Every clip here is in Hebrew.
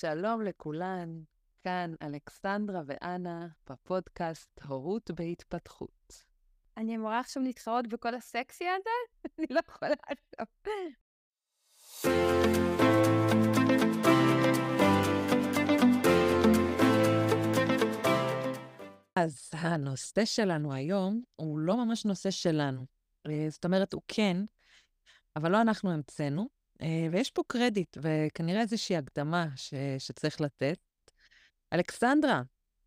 שלום לכולן, כאן אלכסנדרה ואנה בפודקאסט הורות בהתפתחות. אני אמורה עכשיו להתחרות בכל הסקסי הזה? אני לא יכולה עכשיו. אז הנושא שלנו היום הוא לא ממש נושא שלנו. אה, זאת אומרת, הוא כן, אבל לא אנחנו המצאנו, ויש פה קרדיט, וכנראה איזושהי הקדמה ש... שצריך לתת. אלכסנדרה,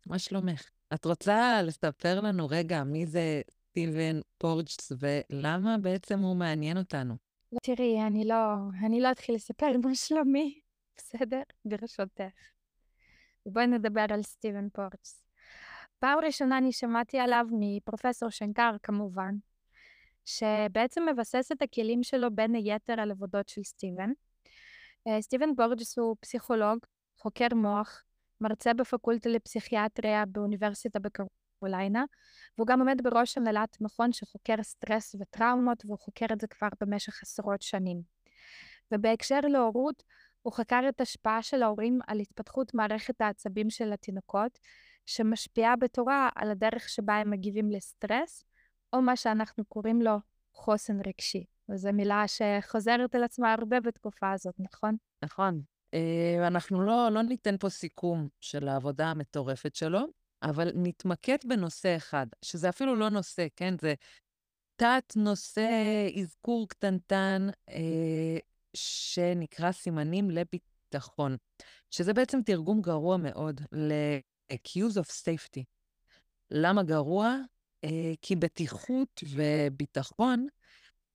מה שלומך? את רוצה לספר לנו רגע מי זה סטיבן פורג'ס ולמה בעצם הוא מעניין אותנו? תראי, אני לא, אני לא אתחיל לספר מה שלומי, בסדר? ברשותך. בואי נדבר על סטיבן פורג'ס. פעם ראשונה אני שמעתי עליו מפרופסור שנקר, כמובן, שבעצם מבסס את הכלים שלו בין היתר על עבודות של סטיבן. אה, סטיבן פורג'ס הוא פסיכולוג, חוקר מוח, מרצה בפקולטה לפסיכיאטריה באוניברסיטה בקרוליינה, והוא גם עומד בראש הנהלת מכון שחוקר סטרס וטראומות, והוא חוקר את זה כבר במשך עשרות שנים. ובהקשר להורות, הוא חקר את השפעה של ההורים על התפתחות מערכת העצבים של התינוקות, שמשפיעה בתורה על הדרך שבה הם מגיבים לסטרס, או מה שאנחנו קוראים לו חוסן רגשי. וזו מילה שחוזרת על עצמה הרבה בתקופה הזאת, נכון? נכון. אה, אנחנו לא, לא ניתן פה סיכום של העבודה המטורפת שלו, אבל נתמקד בנושא אחד, שזה אפילו לא נושא, כן? זה תת-נושא, אזכור קטנטן, אה, שנקרא סימנים לביטחון, שזה בעצם תרגום גרוע מאוד ל-accuse of safety. למה גרוע? אה, כי בטיחות וביטחון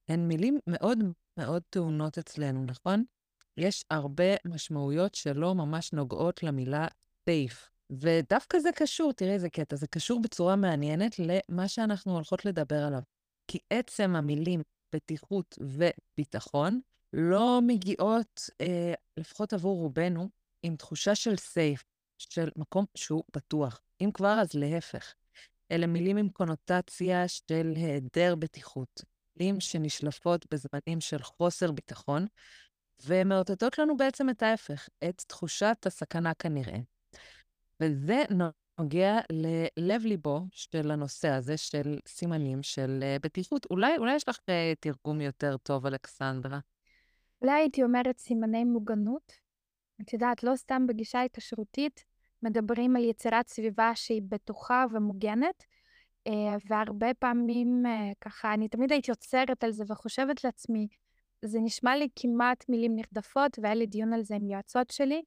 הן מילים מאוד מאוד טעונות אצלנו, נכון? יש הרבה משמעויות שלא ממש נוגעות למילה safe. ודווקא זה קשור, תראי איזה קטע, זה קשור בצורה מעניינת למה שאנחנו הולכות לדבר עליו. כי עצם המילים בטיחות וביטחון לא מגיעות, אה, לפחות עבור רובנו, עם תחושה של סייף, של מקום שהוא בטוח. אם כבר, אז להפך. אלה מילים עם קונוטציה של היעדר בטיחות, מילים שנשלפות בזמנים של חוסר ביטחון, ומאותתות לנו בעצם את ההפך, את תחושת הסכנה כנראה. וזה נוגע ללב-ליבו של הנושא הזה של סימנים של uh, בטיחות. אולי, אולי יש לך uh, תרגום יותר טוב, אלכסנדרה. אולי הייתי אומרת סימני מוגנות. את יודעת, לא סתם בגישה התקשרותית מדברים על יצירת סביבה שהיא בטוחה ומוגנת, uh, והרבה פעמים uh, ככה, אני תמיד הייתי עוצרת על זה וחושבת לעצמי, זה נשמע לי כמעט מילים נרדפות, והיה לי דיון על זה עם יועצות שלי.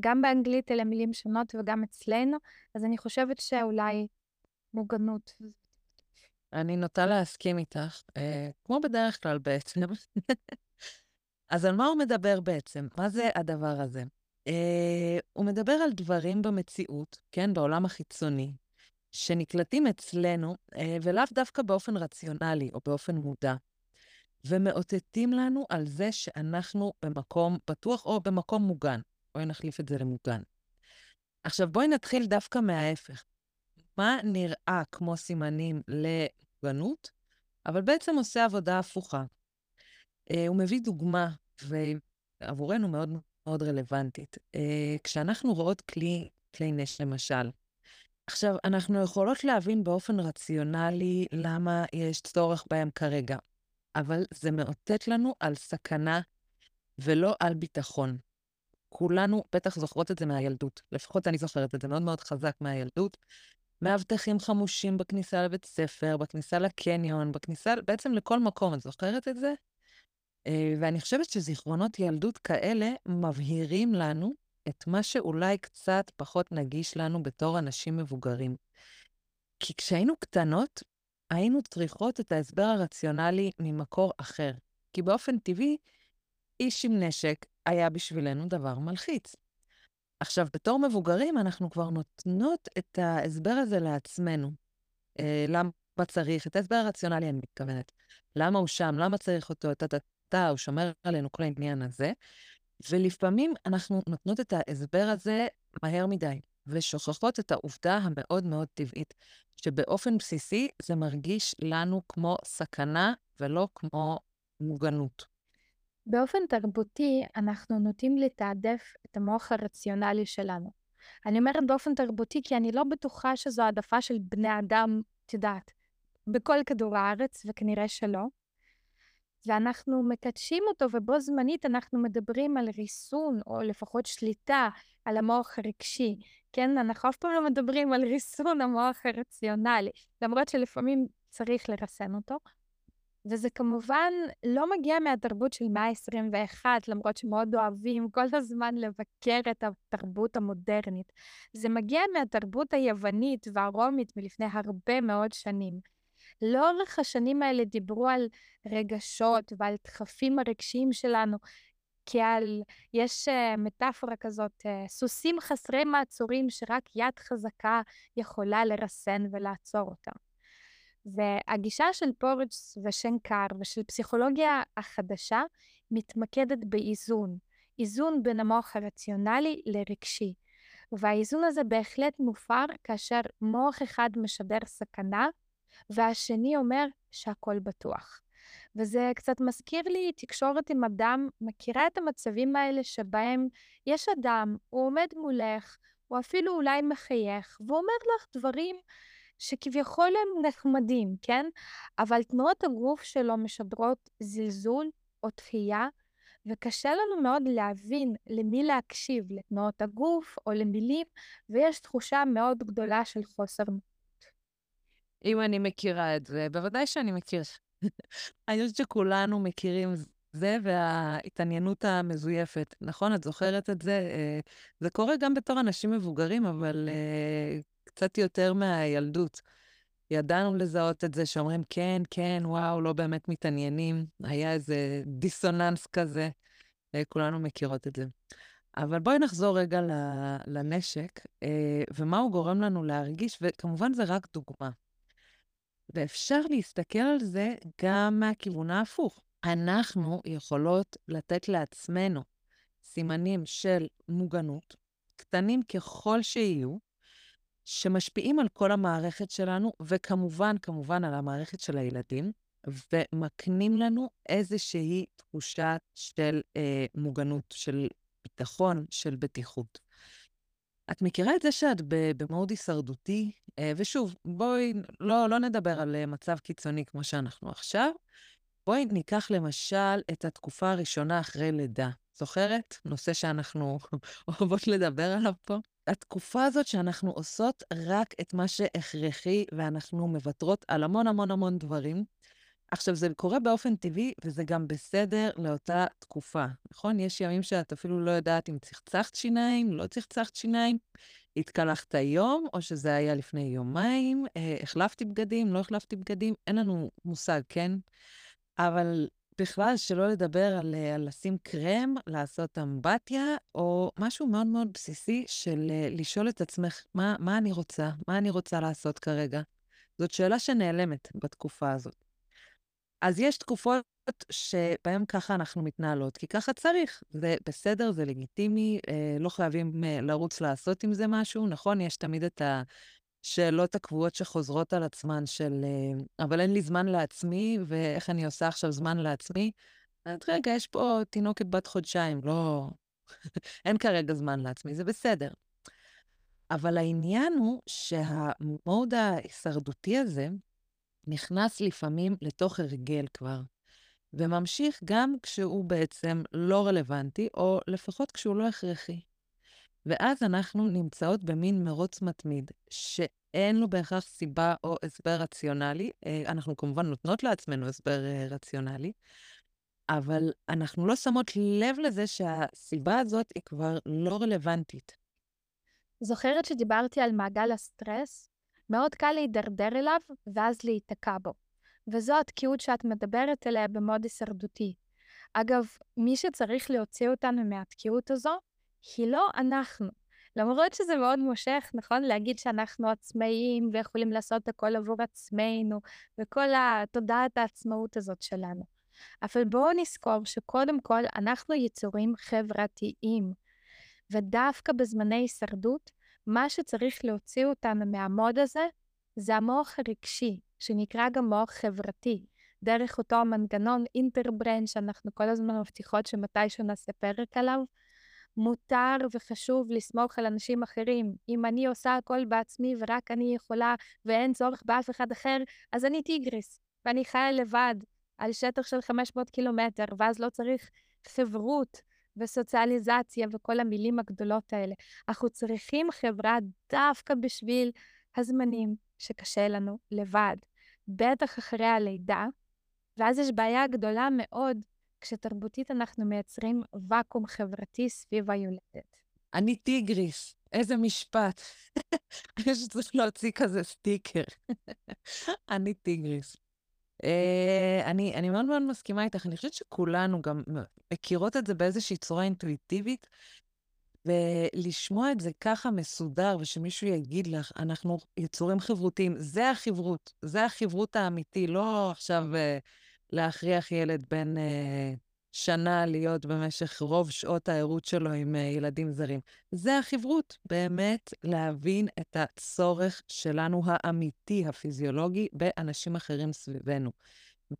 גם באנגלית אלה מילים שונות וגם אצלנו, אז אני חושבת שאולי מוגנות. אני נוטה להסכים איתך, אה, כמו בדרך כלל בעצם. אז על מה הוא מדבר בעצם? מה זה הדבר הזה? אה, הוא מדבר על דברים במציאות, כן, בעולם החיצוני, שנקלטים אצלנו, אה, ולאו דווקא באופן רציונלי או באופן מודע. ומאותתים לנו על זה שאנחנו במקום בטוח או במקום מוגן. בואי נחליף את זה למוגן. עכשיו, בואי נתחיל דווקא מההפך. מה נראה כמו סימנים למוגנות, אבל בעצם עושה עבודה הפוכה. Uh, הוא מביא דוגמה, ועבורנו מאוד מאוד רלוונטית. Uh, כשאנחנו רואות כלי, כלי נש, למשל, עכשיו, אנחנו יכולות להבין באופן רציונלי למה יש צורך בהם כרגע. אבל זה מאותת לנו על סכנה ולא על ביטחון. כולנו בטח זוכרות את זה מהילדות, לפחות אני זוכרת את זה מאוד מאוד חזק מהילדות. מאבטחים חמושים בכניסה לבית ספר, בכניסה לקניון, בכניסה בעצם לכל מקום, את זוכרת את זה? אה, ואני חושבת שזיכרונות ילדות כאלה מבהירים לנו את מה שאולי קצת פחות נגיש לנו בתור אנשים מבוגרים. כי כשהיינו קטנות, היינו צריכות את ההסבר הרציונלי ממקור אחר. כי באופן טבעי, איש עם נשק היה בשבילנו דבר מלחיץ. עכשיו, בתור מבוגרים, אנחנו כבר נותנות את ההסבר הזה לעצמנו. אה, למה צריך, את ההסבר הרציונלי, אני מתכוונת. למה הוא שם, למה צריך אותו, טה-טה-טה, הוא שומר עלינו, כל העניין הזה. ולפעמים אנחנו נותנות את ההסבר הזה מהר מדי, ושוכחות את העובדה המאוד מאוד טבעית, שבאופן בסיסי זה מרגיש לנו כמו סכנה ולא כמו מוגנות. באופן תרבותי, אנחנו נוטים לתעדף את המוח הרציונלי שלנו. אני אומרת באופן תרבותי כי אני לא בטוחה שזו העדפה של בני אדם, את יודעת, בכל כדור הארץ, וכנראה שלא. ואנחנו מקדשים אותו, ובו זמנית אנחנו מדברים על ריסון, או לפחות שליטה, על המוח הרגשי. כן, אנחנו אף פעם לא מדברים על ריסון המוח הרציונלי, למרות שלפעמים צריך לרסן אותו. וזה כמובן לא מגיע מהתרבות של מאה ה-21, למרות שמאוד אוהבים כל הזמן לבקר את התרבות המודרנית. זה מגיע מהתרבות היוונית והרומית מלפני הרבה מאוד שנים. לאורך השנים האלה דיברו על רגשות ועל דחפים הרגשיים שלנו, כעל, יש uh, מטאפורה כזאת, uh, סוסים חסרי מעצורים שרק יד חזקה יכולה לרסן ולעצור אותם. והגישה של פורץ ושנקר ושל פסיכולוגיה החדשה מתמקדת באיזון, איזון בין המוח הרציונלי לרגשי. והאיזון הזה בהחלט מופר כאשר מוח אחד משדר סכנה והשני אומר שהכל בטוח. וזה קצת מזכיר לי תקשורת עם אדם, מכירה את המצבים האלה שבהם יש אדם, הוא עומד מולך, הוא אפילו אולי מחייך, והוא אומר לך דברים שכביכול הם נחמדים, כן? אבל תנועות הגוף שלו משדרות זלזול או תחייה, וקשה לנו מאוד להבין למי להקשיב, לתנועות הגוף או למילים, ויש תחושה מאוד גדולה של חוסר אם אני מכירה את זה, בוודאי שאני מכירה. אני חושבת שכולנו מכירים זה וההתעניינות המזויפת. נכון, את זוכרת את זה? אה, זה קורה גם בתור אנשים מבוגרים, אבל אה, קצת יותר מהילדות. ידענו לזהות את זה, שאומרים, כן, כן, וואו, לא באמת מתעניינים. היה איזה דיסוננס כזה. אה, כולנו מכירות את זה. אבל בואי נחזור רגע לנשק, ומה הוא גורם לנו להרגיש, וכמובן זה רק דוגמה. ואפשר להסתכל על זה גם מהכיוון ההפוך. אנחנו יכולות לתת לעצמנו סימנים של מוגנות, קטנים ככל שיהיו, שמשפיעים על כל המערכת שלנו, וכמובן, כמובן, על המערכת של הילדים, ומקנים לנו איזושהי תחושה של אה, מוגנות, של ביטחון, של בטיחות. את מכירה את זה שאת במוד הישרדותי? אה, ושוב, בואי לא, לא נדבר על אה, מצב קיצוני כמו שאנחנו עכשיו. בואי ניקח למשל את התקופה הראשונה אחרי לידה. זוכרת? נושא שאנחנו אוהבות לדבר עליו פה. התקופה הזאת שאנחנו עושות רק את מה שהכרחי, ואנחנו מוותרות על המון המון המון דברים. עכשיו, זה קורה באופן טבעי, וזה גם בסדר לאותה תקופה, נכון? יש ימים שאת אפילו לא יודעת אם צחצחת שיניים, לא צחצחת שיניים, התקלחת היום, או שזה היה לפני יומיים, אה, החלפתי בגדים, לא החלפתי בגדים, אין לנו מושג, כן? אבל בכלל, שלא לדבר על, אה, על לשים קרם, לעשות אמבטיה, או משהו מאוד מאוד בסיסי של אה, לשאול את עצמך, מה, מה אני רוצה? מה אני רוצה לעשות כרגע? זאת שאלה שנעלמת בתקופה הזאת. אז יש תקופות שבהן ככה אנחנו מתנהלות, כי ככה צריך. זה בסדר, זה לגיטימי, אה, לא חייבים אה, לרוץ לעשות עם זה משהו, נכון? יש תמיד את השאלות הקבועות שחוזרות על עצמן של, אה, אבל אין לי זמן לעצמי, ואיך אני עושה עכשיו זמן לעצמי? אז רגע, יש פה תינוקת בת חודשיים, לא... אין כרגע זמן לעצמי, זה בסדר. אבל העניין הוא שהמוד ההישרדותי הזה, נכנס לפעמים לתוך הרגל כבר, וממשיך גם כשהוא בעצם לא רלוונטי, או לפחות כשהוא לא הכרחי. ואז אנחנו נמצאות במין מרוץ מתמיד, שאין לו בהכרח סיבה או הסבר רציונלי. אה, אנחנו כמובן נותנות לעצמנו הסבר אה, רציונלי, אבל אנחנו לא שמות לב לזה שהסיבה הזאת היא כבר לא רלוונטית. זוכרת שדיברתי על מעגל הסטרס? מאוד קל להידרדר אליו ואז להיתקע בו. וזו התקיעות שאת מדברת עליה במוד הישרדותי. אגב, מי שצריך להוציא אותנו מהתקיעות הזו, היא לא אנחנו. למרות שזה מאוד מושך, נכון? להגיד שאנחנו עצמאיים ויכולים לעשות הכל עבור עצמנו, וכל התודעת העצמאות הזאת שלנו. אבל בואו נזכור שקודם כל אנחנו יצורים חברתיים, ודווקא בזמני הישרדות מה שצריך להוציא אותנו מהמוד הזה, זה המוח הרגשי, שנקרא גם מוח חברתי. דרך אותו מנגנון אינטרבריין שאנחנו כל הזמן מבטיחות שמתישהו נעשה פרק עליו. מותר וחשוב לסמוך על אנשים אחרים. אם אני עושה הכל בעצמי ורק אני יכולה ואין צורך באף אחד אחר, אז אני טיגריס, ואני חיה לבד על שטח של 500 קילומטר, ואז לא צריך חברות וסוציאליזציה וכל המילים הגדולות האלה. אנחנו צריכים חברה דווקא בשביל הזמנים שקשה לנו לבד, בטח אחרי הלידה, ואז יש בעיה גדולה מאוד כשתרבותית אנחנו מייצרים ואקום חברתי סביב היולדת. אני טיגריס, איזה משפט. אני חושבת שצריך להוציא כזה סטיקר. אני טיגריס. Uh, אני, אני מאוד מאוד מסכימה איתך, אני חושבת שכולנו גם מכירות את זה באיזושהי צורה אינטואיטיבית, ולשמוע את זה ככה מסודר, ושמישהו יגיד לך, אנחנו יצורים חברותיים, זה החברות, זה החברות האמיתי, לא עכשיו uh, להכריח ילד בן uh, שנה להיות במשך רוב שעות הערות שלו עם uh, ילדים זרים. זה החברות, באמת להבין את הצורך שלנו האמיתי, הפיזיולוגי, באנשים אחרים סביבנו.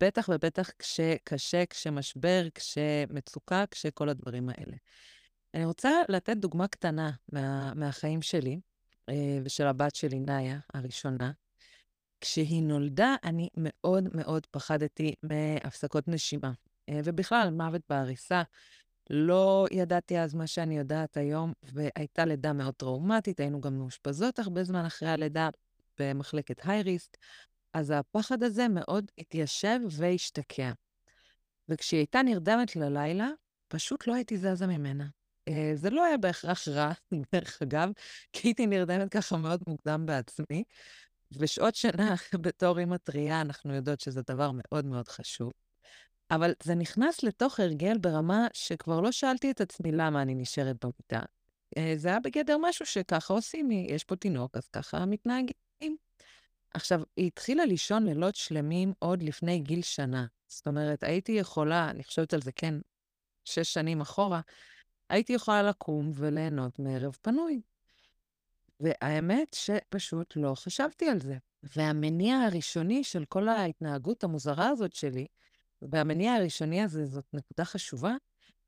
בטח ובטח כשקשה, כשמשבר, כשמצוקה, כשכל הדברים האלה. אני רוצה לתת דוגמה קטנה מה, מהחיים שלי uh, ושל הבת שלי, נאיה, הראשונה. כשהיא נולדה, אני מאוד מאוד פחדתי מהפסקות נשימה. אה, ובכלל, מוות בעריסה. לא ידעתי אז מה שאני יודעת היום, והייתה לידה מאוד טראומטית, היינו גם מאושפזות הרבה זמן אחרי הלידה במחלקת הייריסט, אז הפחד הזה מאוד התיישב והשתקע. וכשהיא הייתה נרדמת ללילה, פשוט לא הייתי זזה ממנה. אה, זה לא היה בהכרח רע, דרך אגב, כי הייתי נרדמת ככה מאוד מוקדם בעצמי, ושעות שינה בתור אימא טריה, אנחנו יודעות שזה דבר מאוד מאוד חשוב. אבל זה נכנס לתוך הרגל ברמה שכבר לא שאלתי את עצמי למה אני נשארת במיטה. אה, זה היה בגדר משהו שככה עושים, יש פה תינוק, אז ככה מתנהגים. עכשיו, היא התחילה לישון לילות שלמים עוד לפני גיל שנה. זאת אומרת, הייתי יכולה, אני חושבת על זה, כן, שש שנים אחורה, הייתי יכולה לקום וליהנות מערב פנוי. והאמת שפשוט לא חשבתי על זה. והמניע הראשוני של כל ההתנהגות המוזרה הזאת שלי, והמניע הראשוני הזה, זאת נקודה חשובה,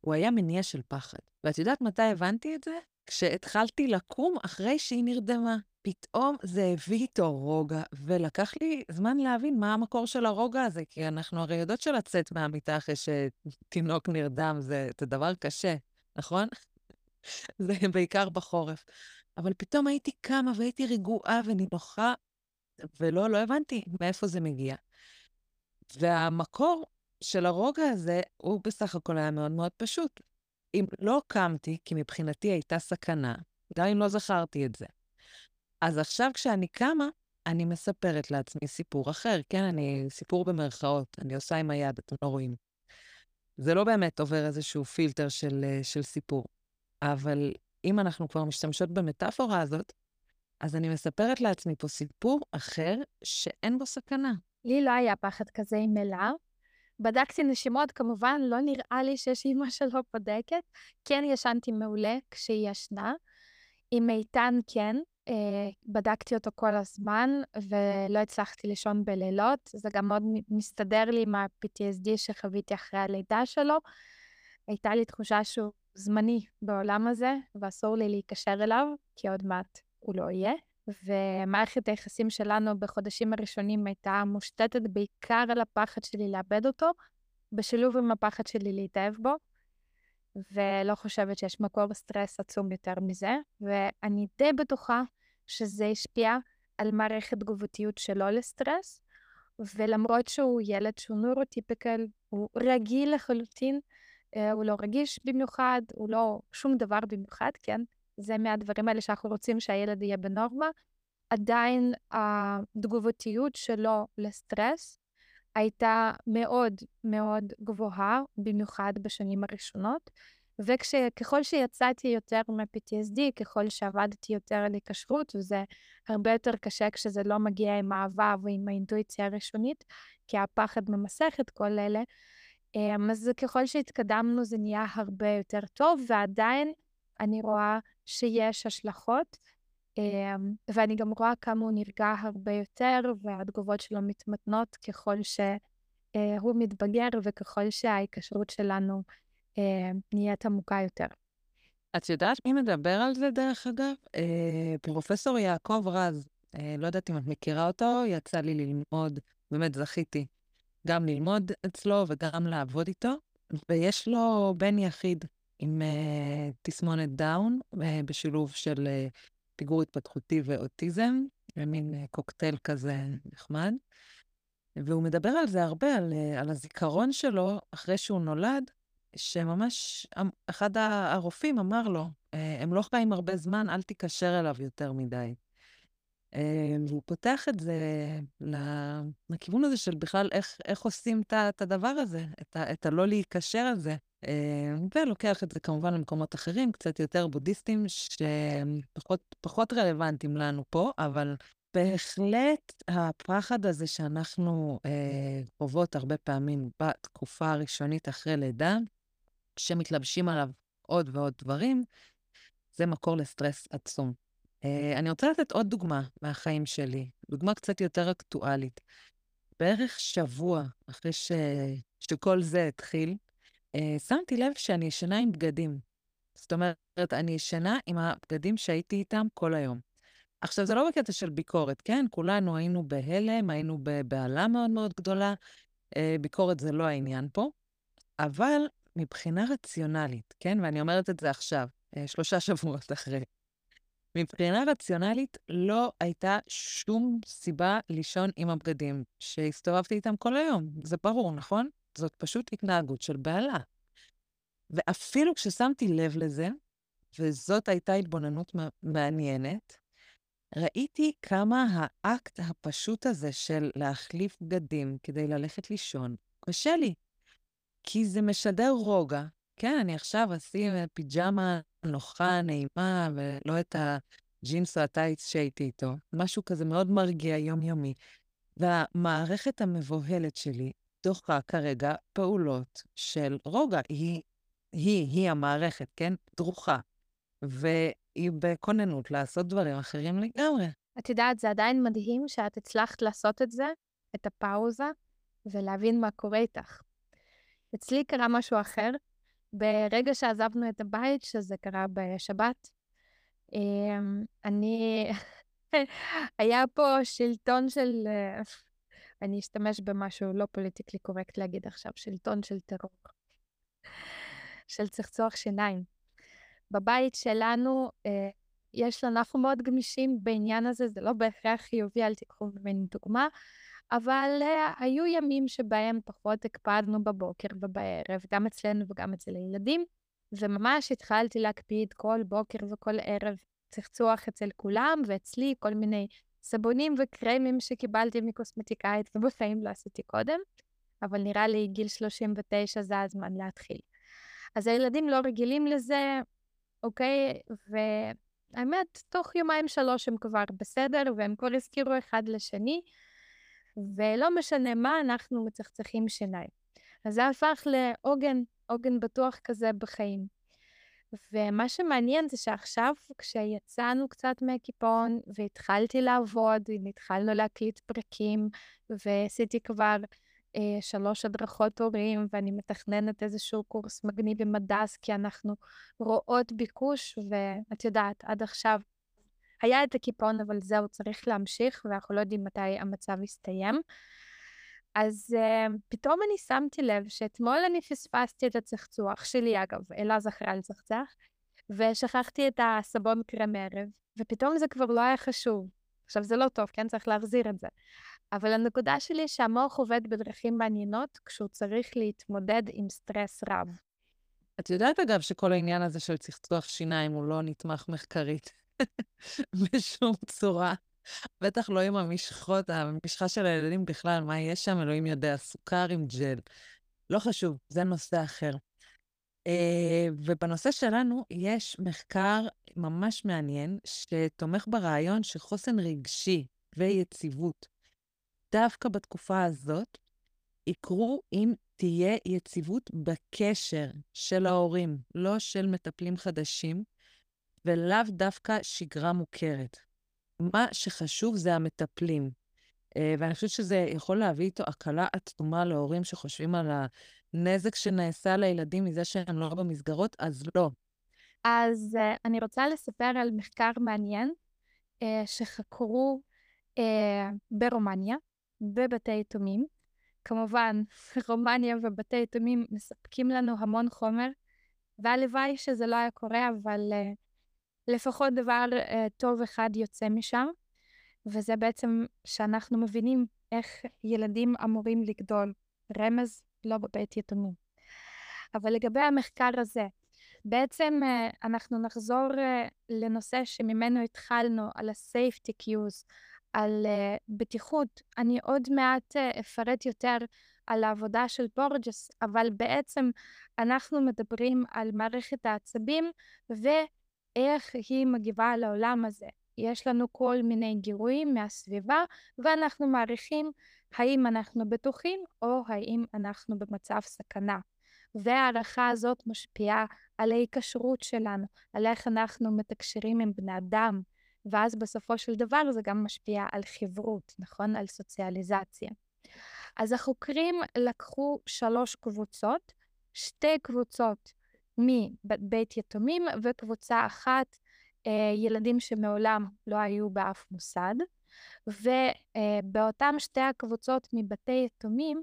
הוא היה מניע של פחד. ואת יודעת מתי הבנתי את זה? כשהתחלתי לקום אחרי שהיא נרדמה. פתאום זה הביא איתו רוגע, ולקח לי זמן להבין מה המקור של הרוגע הזה, כי אנחנו הרי יודעות שלצאת מהמיטה אחרי שתינוק נרדם זה, זה דבר קשה, נכון? זה בעיקר בחורף. אבל פתאום הייתי קמה והייתי רגועה ונינוחה, ולא, לא הבנתי מאיפה זה מגיע. והמקור של הרוגע הזה, הוא בסך הכל היה מאוד מאוד פשוט. אם לא קמתי, כי מבחינתי הייתה סכנה, גם אם לא זכרתי את זה. אז עכשיו כשאני קמה, אני מספרת לעצמי סיפור אחר. כן, אני, סיפור במרכאות, אני עושה עם היד, אתם לא רואים. זה לא באמת עובר איזשהו פילטר של, של סיפור. אבל אם אנחנו כבר משתמשות במטאפורה הזאת, אז אני מספרת לעצמי פה סיפור אחר שאין בו סכנה. לי לא היה פחד כזה עם אלה. בדקתי נשימות, כמובן, לא נראה לי שיש אימא שלא בודקת. כן ישנתי מעולה כשהיא ישנה. עם איתן כן, אה, בדקתי אותו כל הזמן, ולא הצלחתי לישון בלילות. זה גם מאוד מסתדר לי עם ה-PTSD שחוויתי אחרי הלידה שלו. הייתה לי תחושה שהוא זמני בעולם הזה, ואסור לי להיקשר אליו, כי עוד מעט הוא לא יהיה. ומערכת היחסים שלנו בחודשים הראשונים הייתה מושתתת בעיקר על הפחד שלי לאבד אותו, בשילוב עם הפחד שלי להתאהב בו, ולא חושבת שיש מקור סטרס עצום יותר מזה, ואני די בטוחה שזה השפיע על מערכת תגובתיות שלו לסטרס, ולמרות שהוא ילד שהוא נורוטיפיקל, הוא רגיל לחלוטין, אה, הוא לא רגיש במיוחד, הוא לא שום דבר במיוחד, כן? זה מהדברים האלה שאנחנו רוצים שהילד יהיה בנורמה. עדיין התגובתיות שלו לסטרס הייתה מאוד מאוד גבוהה, במיוחד בשנים הראשונות. וככל שיצאתי יותר מ-PTSD, ככל שעבדתי יותר על היקשרות, וזה הרבה יותר קשה כשזה לא מגיע עם האהבה ועם האינטואיציה הראשונית, כי הפחד ממסך את כל אלה, אמ, אז ככל שהתקדמנו זה נהיה הרבה יותר טוב, ועדיין אני רואה שיש השלכות, אמ, ואני גם רואה כמה הוא נרגע הרבה יותר, והתגובות שלו מתמתנות ככל אה, הוא מתבגר, וככל שההיקשרות שלנו אה, נהיית עמוקה יותר. את יודעת מי מדבר על זה, דרך אגב? אה, פרופסור יעקב רז, אה, לא יודעת אם את מכירה אותו, יצא לי ללמוד, באמת זכיתי גם ללמוד אצלו וגם לעבוד איתו, ויש לו בן יחיד עם אה, תסמונת דאון, אה, בשילוב של אה, פיגור התפתחותי ואוטיזם, במין אה, קוקטייל כזה נחמד. והוא מדבר על זה הרבה, על, אה, על הזיכרון שלו אחרי שהוא נולד, שממש אמ, אחד הרופאים אמר לו, אה, הם לא חיים הרבה זמן, אל תיקשר אליו יותר מדי. והוא פותח את זה לכיוון הזה של בכלל איך, איך עושים את הדבר הזה, את, ה, את הלא להיקשר הזה. אה, ולוקח את זה כמובן למקומות אחרים, קצת יותר בודהיסטים, שפחות רלוונטיים לנו פה, אבל בהחלט הפחד הזה שאנחנו אה, חוות הרבה פעמים בתקופה הראשונית אחרי לידה, שמתלבשים עליו עוד ועוד דברים, זה מקור לסטרס עצום. Uh, אני רוצה לתת עוד דוגמה מהחיים שלי, דוגמה קצת יותר אקטואלית. בערך שבוע אחרי ש... שכל זה התחיל, שמתי לב שאני ישנה עם בגדים. זאת אומרת, אני ישנה עם הבגדים שהייתי איתם כל היום. עכשיו, זה לא בקטע של ביקורת, כן? כולנו היינו בהלם, היינו בבהלה מאוד מאוד גדולה. Uh, ביקורת זה לא העניין פה, אבל מבחינה רציונלית, כן? ואני אומרת את זה עכשיו, uh, שלושה שבועות אחרי. מבחינה רציונלית, לא הייתה שום סיבה לישון עם הבגדים שהסתובבתי איתם כל היום. זה ברור, נכון? זאת פשוט התנהגות של בעלה. ואפילו כששמתי לב לזה, וזאת הייתה התבוננות מעניינת, ראיתי כמה האקט הפשוט הזה של להחליף בגדים כדי ללכת לישון, קשה לי. כי זה משדר רוגע, כן, אני עכשיו אשים פיג'מה נוחה, נעימה, ולא את הג'ינס או הטייץ שהייתי איתו. משהו כזה מאוד מרגיע, יומיומי. והמערכת המבוהלת שלי דוחה כרגע פעולות של רוגע. היא, היא, היא המערכת, כן? דרוכה. והיא בכוננות לעשות דברים אחרים לגמרי. את יודעת, זה עדיין מדהים שאת הצלחת לעשות את זה, את הפאוזה, ולהבין מה קורה איתך. אצלי קרה משהו אחר, ברגע שעזבנו את הבית, שזה קרה בשבת, אמ, אני... היה פה שלטון של... אה, אני אשתמש במשהו לא פוליטיקלי קורקט להגיד עכשיו, שלטון של טרור, של צחצוח שיניים. בבית שלנו, אה, יש לנו, אנחנו מאוד גמישים בעניין הזה, זה לא בהכרח חיובי, אל תיקחו ממני דוגמה, אבל uh, היו ימים שבהם פחות הקפדנו בבוקר ובערב, גם אצלנו וגם אצל הילדים, וממש התחלתי להקפיד כל בוקר וכל ערב צחצוח אצל כולם, ואצלי כל מיני סבונים וקרמים שקיבלתי מקוסמטיקאית, ובחיים לא עשיתי קודם, אבל נראה לי גיל 39 זה הזמן להתחיל. אז הילדים לא רגילים לזה, אוקיי? והאמת, תוך יומיים-שלוש הם כבר בסדר, והם כבר הזכירו אחד לשני. ולא משנה מה, אנחנו מצחצחים שיניים. אז זה הפך לעוגן, עוגן בטוח כזה בחיים. ומה שמעניין זה שעכשיו, כשיצאנו קצת מהקיפאון והתחלתי לעבוד, התחלנו להקליט פרקים, ועשיתי כבר אה, שלוש הדרכות הורים, ואני מתכננת איזשהו קורס מגניב במדס, כי אנחנו רואות ביקוש, ואת יודעת, עד עכשיו היה את הקיפאון, אבל זהו, צריך להמשיך, ואנחנו לא יודעים מתי המצב יסתיים. אז uh, פתאום אני שמתי לב שאתמול אני פספסתי את הצחצוח שלי, אגב, אלה זכרה לצחצח, ושכחתי את הסבון קרם ערב, ופתאום זה כבר לא היה חשוב. עכשיו, זה לא טוב, כן? צריך להחזיר את זה. אבל הנקודה שלי שהמוח עובד בדרכים מעניינות כשהוא צריך להתמודד עם סטרס רב. את יודעת, אגב, שכל העניין הזה של צחצוח שיניים הוא לא נתמך מחקרית. בשום צורה. בטח לא עם המשחות, המשחה של הילדים בכלל, מה יש שם, אלוהים יודע, סוכר עם ג'ל. לא חשוב, זה נושא אחר. Uh, ובנושא שלנו יש מחקר ממש מעניין שתומך ברעיון שחוסן רגשי ויציבות, דווקא בתקופה הזאת, יקרו אם תהיה יציבות בקשר של ההורים, לא של מטפלים חדשים, ולאו דווקא שגרה מוכרת. מה שחשוב זה המטפלים. אה, ואני חושבת שזה יכול להביא איתו הקלה עצומה להורים שחושבים על הנזק שנעשה לילדים מזה שהם לא במסגרות, אז לא. אז uh, אני רוצה לספר על מחקר מעניין uh, שחקרו ברומניה, בבתי יתומים. כמובן, רומניה ובתי יתומים מספקים לנו המון חומר, והלוואי שזה לא היה קורה, אבל לפחות דבר uh, טוב אחד יוצא משם. וזה בעצם שאנחנו מבינים איך ילדים אמורים לגדול. רמז, לא בבית יתומים. אבל לגבי המחקר הזה, בעצם אה, אנחנו נחזור אה, לנושא שממנו התחלנו, על ה-safety cues, על uh, בטיחות. אני עוד מעט uh, אפרט יותר על העבודה של בורג'ס, אבל בעצם אנחנו מדברים על מערכת העצבים ואיך היא מגיבה לעולם הזה. יש לנו כל מיני גירויים מהסביבה, ואנחנו מעריכים האם אנחנו בטוחים או האם אנחנו במצב סכנה. וההערכה הזאת משפיעה על ההיקשרות שלנו, על איך אנחנו מתקשרים עם בני אדם, ואז בסופו של דבר זה גם משפיע על חברות, נכון? על סוציאליזציה. אז החוקרים לקחו שלוש קבוצות, שתי קבוצות מבית יתומים וקבוצה אחת אה, ילדים שמעולם לא היו באף מוסד, ובאותם שתי הקבוצות מבתי יתומים,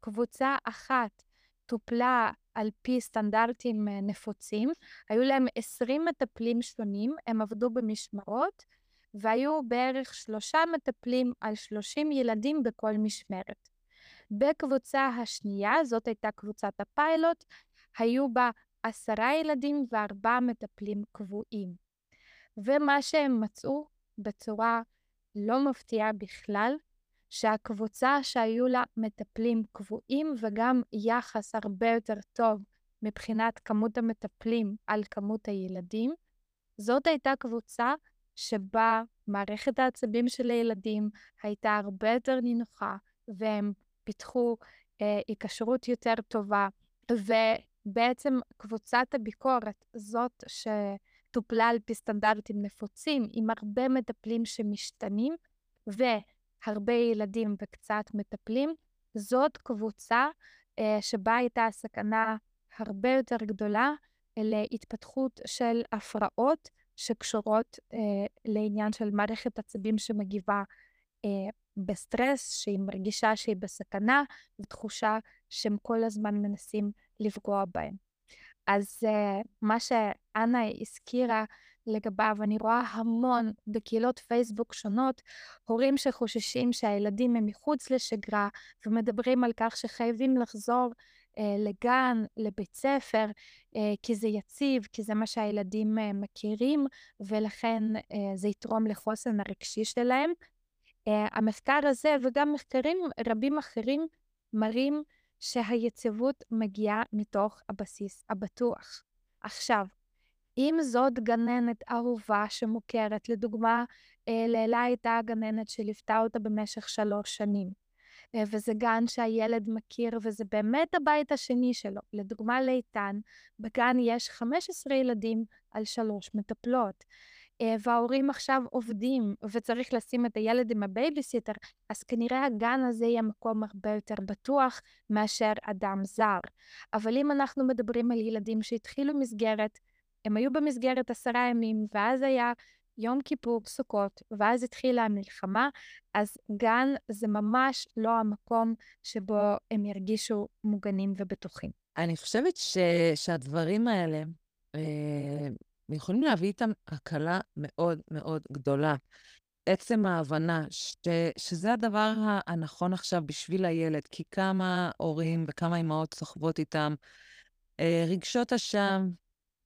קבוצה אחת טופלה על פי סטנדרטים אה, נפוצים, היו להם 20 מטפלים שונים, הם עבדו במשמרות, והיו בערך שלושה מטפלים על 30 ילדים בכל משמרת. בקבוצה השנייה, זאת הייתה קבוצת הפיילוט, היו בה עשרה ילדים וארבעה מטפלים קבועים. ומה שהם מצאו בצורה לא מפתיעה בכלל, שהקבוצה שהיו לה מטפלים קבועים וגם יחס הרבה יותר טוב מבחינת כמות המטפלים על כמות הילדים, זאת הייתה קבוצה שבה מערכת העצבים של הילדים הייתה הרבה יותר נינוחה, והם פיתחו אה, היקשרות יותר טובה, ובעצם קבוצת הביקורת, זאת ש... טופלה על פי סטנדרטים נפוצים, עם הרבה מטפלים שמשתנים, והרבה ילדים וקצת מטפלים, זאת קבוצה אה, שבה הייתה סכנה הרבה יותר גדולה להתפתחות של הפרעות שקשורות אה, לעניין של מערכת עצבים שמגיבה אה, בסטרס, שהיא מרגישה שהיא בסכנה, ותחושה שהם כל הזמן מנסים לפגוע בהם. אז uh, מה שאנה הזכירה לגביו, אני רואה המון בקהילות פייסבוק שונות, הורים שחוששים שהילדים הם מחוץ לשגרה, ומדברים על כך שחייבים לחזור uh, לגן, לבית ספר, uh, כי זה יציב, כי זה מה שהילדים uh, מכירים, ולכן uh, זה יתרום לחוסן הרגשי שלהם. Uh, המחקר הזה, וגם מחקרים רבים אחרים, מראים שהיציבות מגיעה מתוך הבסיס הבטוח. עכשיו, אם זאת גננת אהובה שמוכרת, לדוגמה, אה, לילה הייתה גננת שליוותה אותה במשך שלוש שנים, אה, וזה גן שהילד מכיר וזה באמת הבית השני שלו. לדוגמה, לאיתן, בגן יש 15 ילדים על שלוש מטפלות. אה, וההורים עכשיו עובדים וצריך לשים את הילד עם הבייביסיטר, אז כנראה הגן הזה יהיה מקום הרבה יותר בטוח מאשר אדם זר. אבל אם אנחנו מדברים על ילדים שהתחילו מסגרת, הם היו במסגרת עשרה ימים, ואז היה יום כיפור, סוכות, ואז התחילה המלחמה, אז גן זה ממש לא המקום שבו הם ירגישו מוגנים ובטוחים. אני חושבת ש... שהדברים האלה, אה, ויכולים להביא איתם הקלה מאוד מאוד גדולה. עצם ההבנה ש, שזה הדבר הנכון עכשיו בשביל הילד, כי כמה הורים וכמה אמהות סוחבות איתם אה, רגשות אשם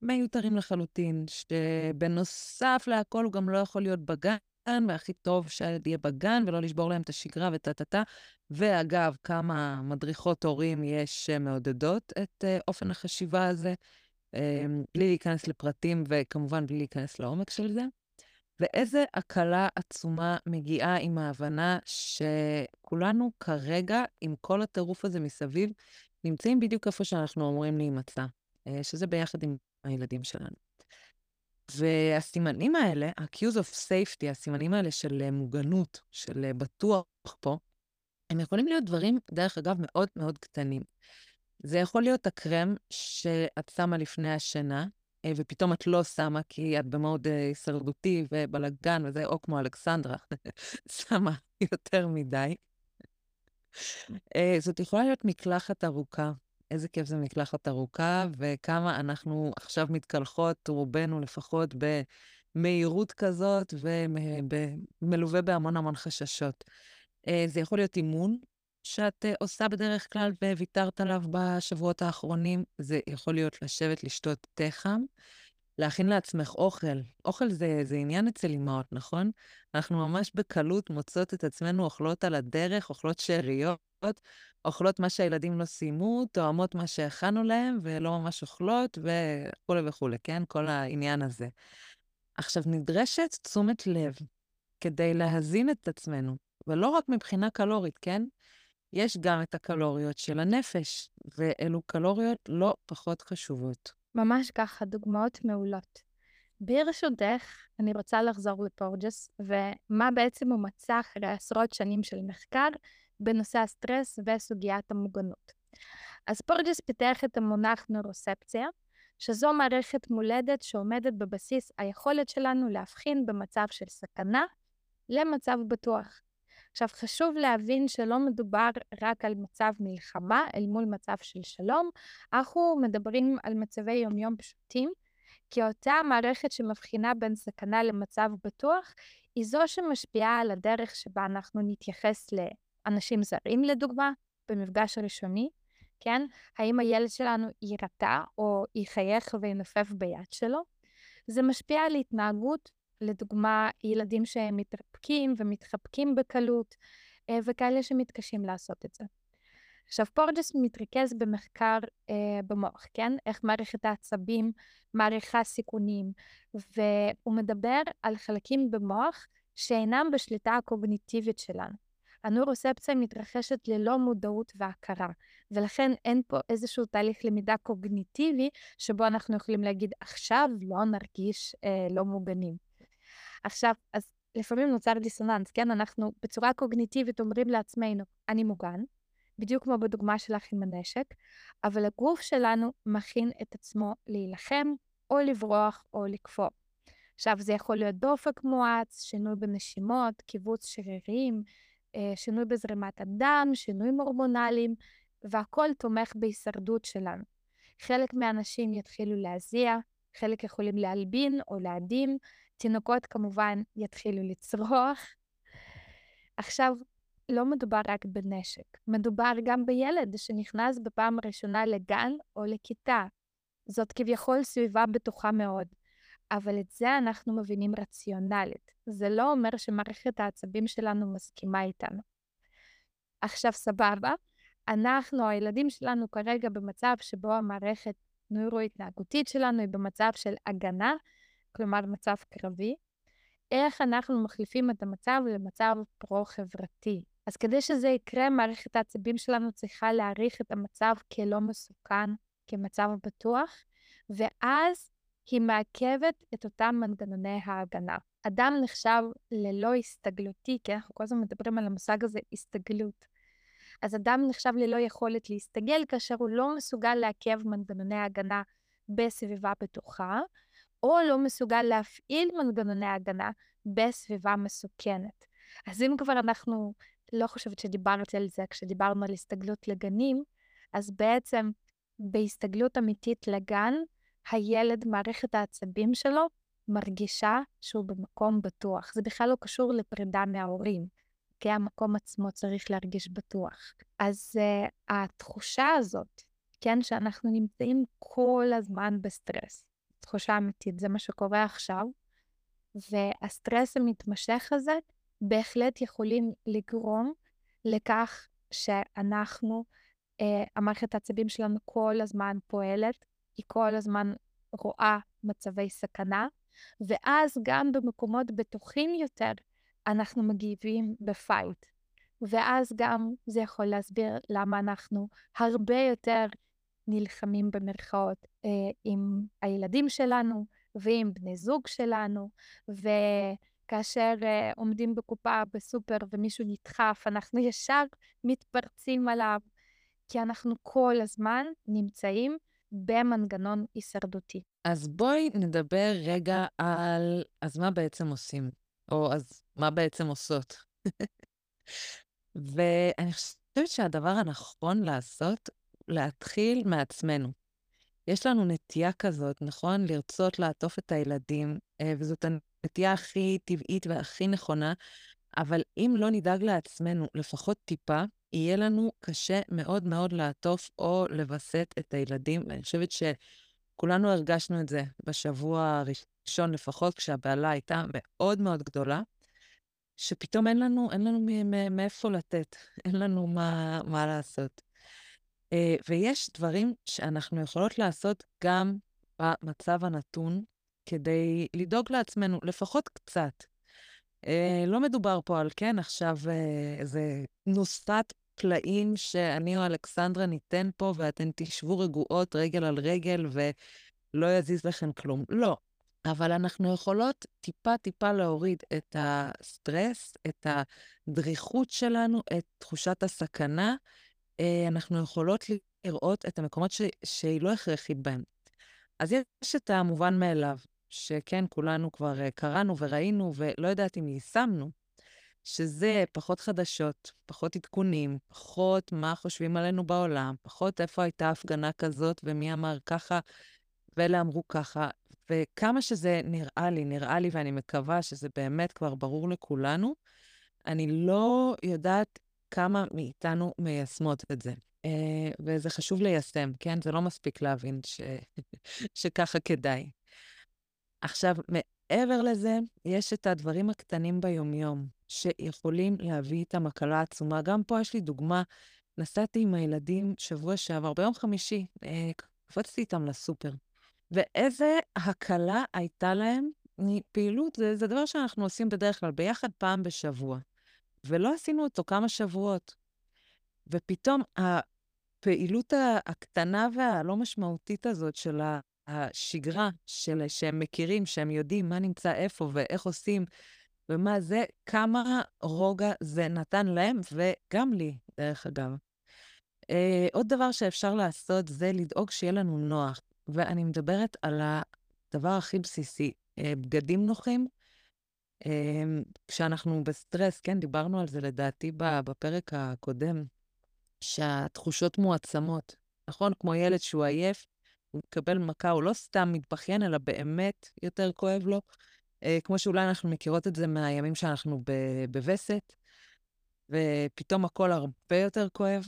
מיותרים לחלוטין, שבנוסף להכל הוא גם לא יכול להיות בגן, והכי טוב שהילד יהיה בגן ולא לשבור להם את השגרה וטה-טה-טה. ואגב, כמה מדריכות הורים יש שמעודדות את אה, אופן החשיבה הזה. אמ, בלי להיכנס לפרטים וכמובן בלי להיכנס לעומק של זה. ואיזה הקלה עצומה מגיעה עם ההבנה שכולנו כרגע, עם כל הטירוף הזה מסביב, נמצאים בדיוק איפה שאנחנו אמורים להימצא, אה, שזה ביחד עם הילדים שלנו. והסימנים האלה, ה-cues of safety, הסימנים האלה של אה, מוגנות, של אה, בטוח פה, הם יכולים להיות דברים, דרך אגב, מאוד מאוד קטנים. זה יכול להיות הקרם שאת שמה לפני השינה, אה, ופתאום את לא שמה כי את במאוד הישרדותי ובלאגן וזה, או כמו אלכסנדרה, שמה יותר מדי. זאת יכולה להיות מקלחת ארוכה, איזה כיף זה מקלחת ארוכה, וכמה אנחנו עכשיו מתקלחות, רובנו לפחות, במהירות כזאת, ומלווה בהמון המון חששות. אה, זה יכול להיות אימון שאת אה, עושה בדרך כלל וויתרת עליו בשבועות האחרונים. זה יכול להיות לשבת לשתות תה חם, להכין לעצמך אוכל. אוכל זה, זה עניין אצל אמהות, נכון? אנחנו ממש בקלות מוצאות את עצמנו אוכלות על הדרך, אוכלות שאריות, אוכלות מה שהילדים לא סיימו, תואמות מה שהכנו להם, ולא ממש אוכלות, וכולי וכולי, כן? כל העניין הזה. עכשיו, נדרשת תשומת לב כדי להזין את עצמנו, ולא רק מבחינה קלורית, כן? יש גם את הקלוריות של הנפש, ואלו קלוריות לא פחות חשובות. ממש ככה, דוגמאות מעולות. ברשותך, אני רוצה לחזור לפורג'ס, ומה בעצם הוא מצא אחרי עשרות שנים של מחקר בנושא הסטרס וסוגיית המוגנות. אז פורג'ס פיתח את המונח נורוספציה, שזו מערכת מולדת שעומדת בבסיס היכולת שלנו להבחין במצב של סכנה למצב בטוח. עכשיו, חשוב להבין שלא מדובר רק על מצב מלחמה אל מול מצב של שלום, אנחנו מדברים על מצבי יומיום פשוטים, כי אותה מערכת שמבחינה בין סכנה למצב בטוח, היא זו שמשפיעה על הדרך שבה אנחנו נתייחס לאנשים זרים, לדוגמה, במפגש הראשוני, כן? האם הילד שלנו יירתע או יחייך וינופף ביד שלו? זה משפיע על התנהגות לדוגמה, ילדים שמתרפקים ומתחבקים בקלות, אה, וכאלה שמתקשים לעשות את זה. עכשיו, פורג'ס מתרכז במחקר אה, במוח, כן? איך מערכת העצבים מעריכה סיכונים, והוא מדבר על חלקים במוח שאינם בשליטה הקוגניטיבית שלנו. הנורוספציה מתרחשת ללא מודעות והכרה, ולכן אין פה איזשהו תהליך למידה קוגניטיבי שבו אנחנו יכולים להגיד עכשיו לא נרגיש אה, לא מוגנים. עכשיו, אז לפעמים נוצר דיסוננס, כן? אנחנו בצורה קוגניטיבית אומרים לעצמנו, אני מוגן, בדיוק כמו בדוגמה שלך עם הנשק, אבל הגוף שלנו מכין את עצמו להילחם, או לברוח, או לקפוא. עכשיו, זה יכול להיות דופק מואץ, שינוי בנשימות, קיבוץ שרירים, אה, שינוי בזרימת הדם, שינויים הורמונליים, והכל תומך בהישרדות שלנו. חלק מהאנשים יתחילו להזיע, חלק יכולים להלבין או להדים, תינוקות כמובן יתחילו לצרוח. עכשיו, לא מדובר רק בנשק, מדובר גם בילד שנכנס בפעם הראשונה לגן או לכיתה. זאת כביכול סביבה בטוחה מאוד, אבל את זה אנחנו מבינים רציונלית. זה לא אומר שמערכת העצבים שלנו מסכימה איתנו. עכשיו, סבבה, אנחנו, הילדים שלנו כרגע במצב שבו המערכת נוירו-התנהגותית שלנו היא במצב של הגנה, כלומר מצב קרבי, איך אנחנו מחליפים את המצב למצב פרו-חברתי. אז כדי שזה יקרה, מערכת העצבים שלנו צריכה להעריך את המצב כלא מסוכן, כמצב בטוח, ואז היא מעכבת את אותם מנגנוני ההגנה. אדם נחשב ללא הסתגלותי, כי אנחנו כל הזמן מדברים על המושג הזה, הסתגלות. אז אדם נחשב ללא יכולת להסתגל כאשר הוא לא מסוגל לעכב מנגנוני הגנה בסביבה בטוחה, או לא מסוגל להפעיל מנגנוני הגנה בסביבה מסוכנת. אז אם כבר אנחנו, לא חושבת שדיברתי על זה כשדיברנו על הסתגלות לגנים, אז בעצם בהסתגלות אמיתית לגן, הילד, מערכת העצבים שלו, מרגישה שהוא במקום בטוח. זה בכלל לא קשור לפרידה מההורים, כי המקום עצמו צריך להרגיש בטוח. אז uh, התחושה הזאת, כן, שאנחנו נמצאים כל הזמן בסטרס, תחושה אמיתית, זה מה שקורה עכשיו. והסטרס המתמשך הזה בהחלט יכולים לגרום לכך שאנחנו, אה, המערכת העצבים שלנו כל הזמן פועלת, היא כל הזמן רואה מצבי סכנה, ואז גם במקומות בטוחים יותר אנחנו מגיבים בפייט. ואז גם זה יכול להסביר למה אנחנו הרבה יותר נלחמים במרכאות אה, עם הילדים שלנו, ועם בני זוג שלנו, וכאשר uh, עומדים בקופה בסופר ומישהו נדחף, אנחנו ישר מתפרצים עליו, כי אנחנו כל הזמן נמצאים במנגנון הישרדותי. אז בואי נדבר רגע על אז מה בעצם עושים, או אז מה בעצם עושות. ואני חושבת שהדבר הנכון לעשות, להתחיל מעצמנו. יש לנו נטייה כזאת, נכון? לרצות לעטוף את הילדים, אה, וזאת הנטייה הכי טבעית והכי נכונה, אבל אם לא נדאג לעצמנו לפחות טיפה, יהיה לנו קשה מאוד מאוד לעטוף או לווסת את הילדים. ואני חושבת שכולנו הרגשנו את זה בשבוע הראשון לפחות, כשהבעלה הייתה מאוד מאוד גדולה, שפתאום אין לנו, אין לנו מאיפה לתת, אין לנו מה, מה לעשות. אה, ויש דברים שאנחנו יכולות לעשות גם במצב הנתון, כדי לדאוג לעצמנו, לפחות קצת. אה, לא מדובר פה על כן עכשיו אה, איזה נוסחת פלאים שאני או אלכסנדרה ניתן פה ואתן תשבו רגועות רגל על רגל ולא יזיז לכם כלום. לא. אבל אנחנו יכולות טיפה-טיפה להוריד את הסטרס, את הדריכות שלנו, את תחושת הסכנה. אה, אנחנו יכולות לראות את המקומות ש... שהיא לא הכרחית בהם. אז יש את המובן מאליו, שכן, כולנו כבר אה, קראנו וראינו, ולא יודעת אם יישמנו, שזה פחות חדשות, פחות עדכונים, פחות מה חושבים עלינו בעולם, פחות איפה הייתה הפגנה כזאת ומי אמר ככה ואלה אמרו ככה. וכמה שזה נראה לי, נראה לי, ואני מקווה שזה באמת כבר ברור לכולנו, אני לא יודעת כמה מאיתנו מיישמות את זה. Uh, וזה חשוב ליישם, כן? זה לא מספיק להבין ש... שככה כדאי. עכשיו, מעבר לזה, יש את הדברים הקטנים ביומיום, שיכולים להביא איתם הקלה עצומה. גם פה יש לי דוגמה, נסעתי עם הילדים שבוע שעבר, ביום חמישי, אה, קפצתי איתם לסופר. ואיזה הקלה הייתה להם מפעילות, זה, זה דבר שאנחנו עושים בדרך כלל ביחד פעם בשבוע. ולא עשינו אותו כמה שבועות. ופתאום הפעילות הקטנה והלא משמעותית הזאת של השגרה, של, שהם מכירים, שהם יודעים מה נמצא איפה ואיך עושים, ומה זה, כמה רוגע זה נתן להם, וגם לי, דרך אגב. אה, עוד דבר שאפשר לעשות זה לדאוג שיהיה לנו נוח, ואני מדברת על הדבר הכי בסיסי, אה, בגדים נוחים. אה, כשאנחנו בסטרס, כן, דיברנו על זה לדעתי בפרק הקודם, שהתחושות מועצמות, נכון? כמו ילד שהוא עייף, הוא מקבל מכה, הוא לא סתם מתבכיין, אלא באמת יותר כואב לו. אה, כמו שאולי אנחנו מכירות את זה מהימים שאנחנו בווסת, ופתאום הכל הרבה יותר כואב,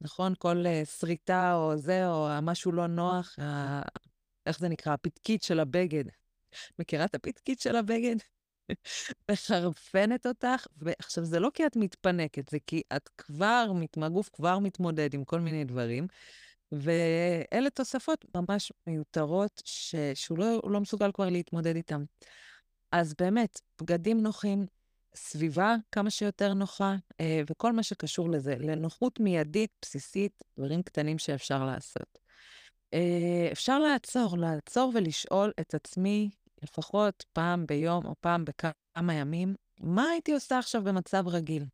נכון? כל uh, שריטה או זה, או משהו לא נוח, ה... איך זה נקרא? הפתקית של הבגד. מכירה את הפתקית של הבגד? מחרפנת אותך, ועכשיו, זה לא כי את מתפנקת, זה כי את כבר, הגוף כבר מתמודד עם כל מיני דברים, ואלה תוספות ממש מיותרות, ש... שהוא לא, לא מסוגל כבר להתמודד איתן. אז באמת, בגדים נוחים, סביבה כמה שיותר נוחה, אה, וכל מה שקשור לזה, לנוחות מיידית, בסיסית, דברים קטנים שאפשר לעשות. אה, אפשר לעצור, לעצור ולשאול את עצמי, לפחות פעם ביום או פעם בכמה ימים, מה הייתי עושה עכשיו במצב רגיל?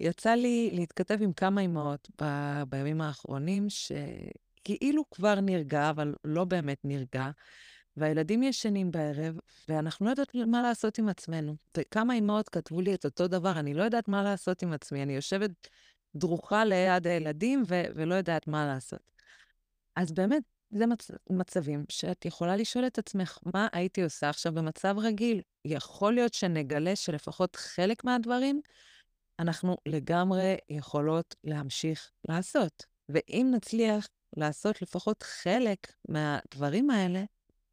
יצא לי להתכתב עם כמה אימהות ב- בימים האחרונים, שכאילו כבר נרגע, אבל לא באמת נרגע, והילדים ישנים בערב, ואנחנו לא יודעות מה לעשות עם עצמנו. וכמה אימהות כתבו לי את אותו דבר, אני לא יודעת מה לעשות עם עצמי, אני יושבת דרוכה ליד הילדים ו- ולא יודעת מה לעשות. אז באמת, זה מצ- מצבים שאת יכולה לשאול את עצמך, מה הייתי עושה עכשיו במצב רגיל? יכול להיות שנגלה שלפחות חלק מהדברים אנחנו לגמרי יכולות להמשיך לעשות. ואם נצליח לעשות לפחות חלק מהדברים האלה,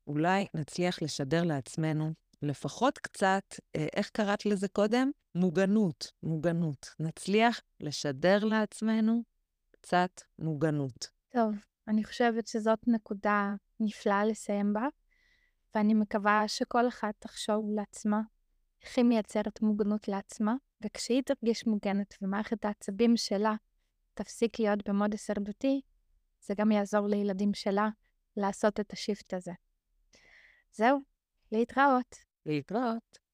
אולי נצליח לשדר לעצמנו לפחות קצת, אה, איך קראת לזה קודם? מוגנות, מוגנות. נצליח לשדר לעצמנו קצת מוגנות. טוב, אני חושבת שזאת נקודה נפלאה לסיים בה, ואני מקווה שכל אחת תחשוב לעצמה איך היא מייצרת מוגנות לעצמה, וכשהיא תרגיש מוגנת ומערכת העצבים שלה תפסיק להיות במוד הישרדותי, זה גם יעזור לילדים שלה לעשות את השיפט הזה. זהו, להתראות. להתראות.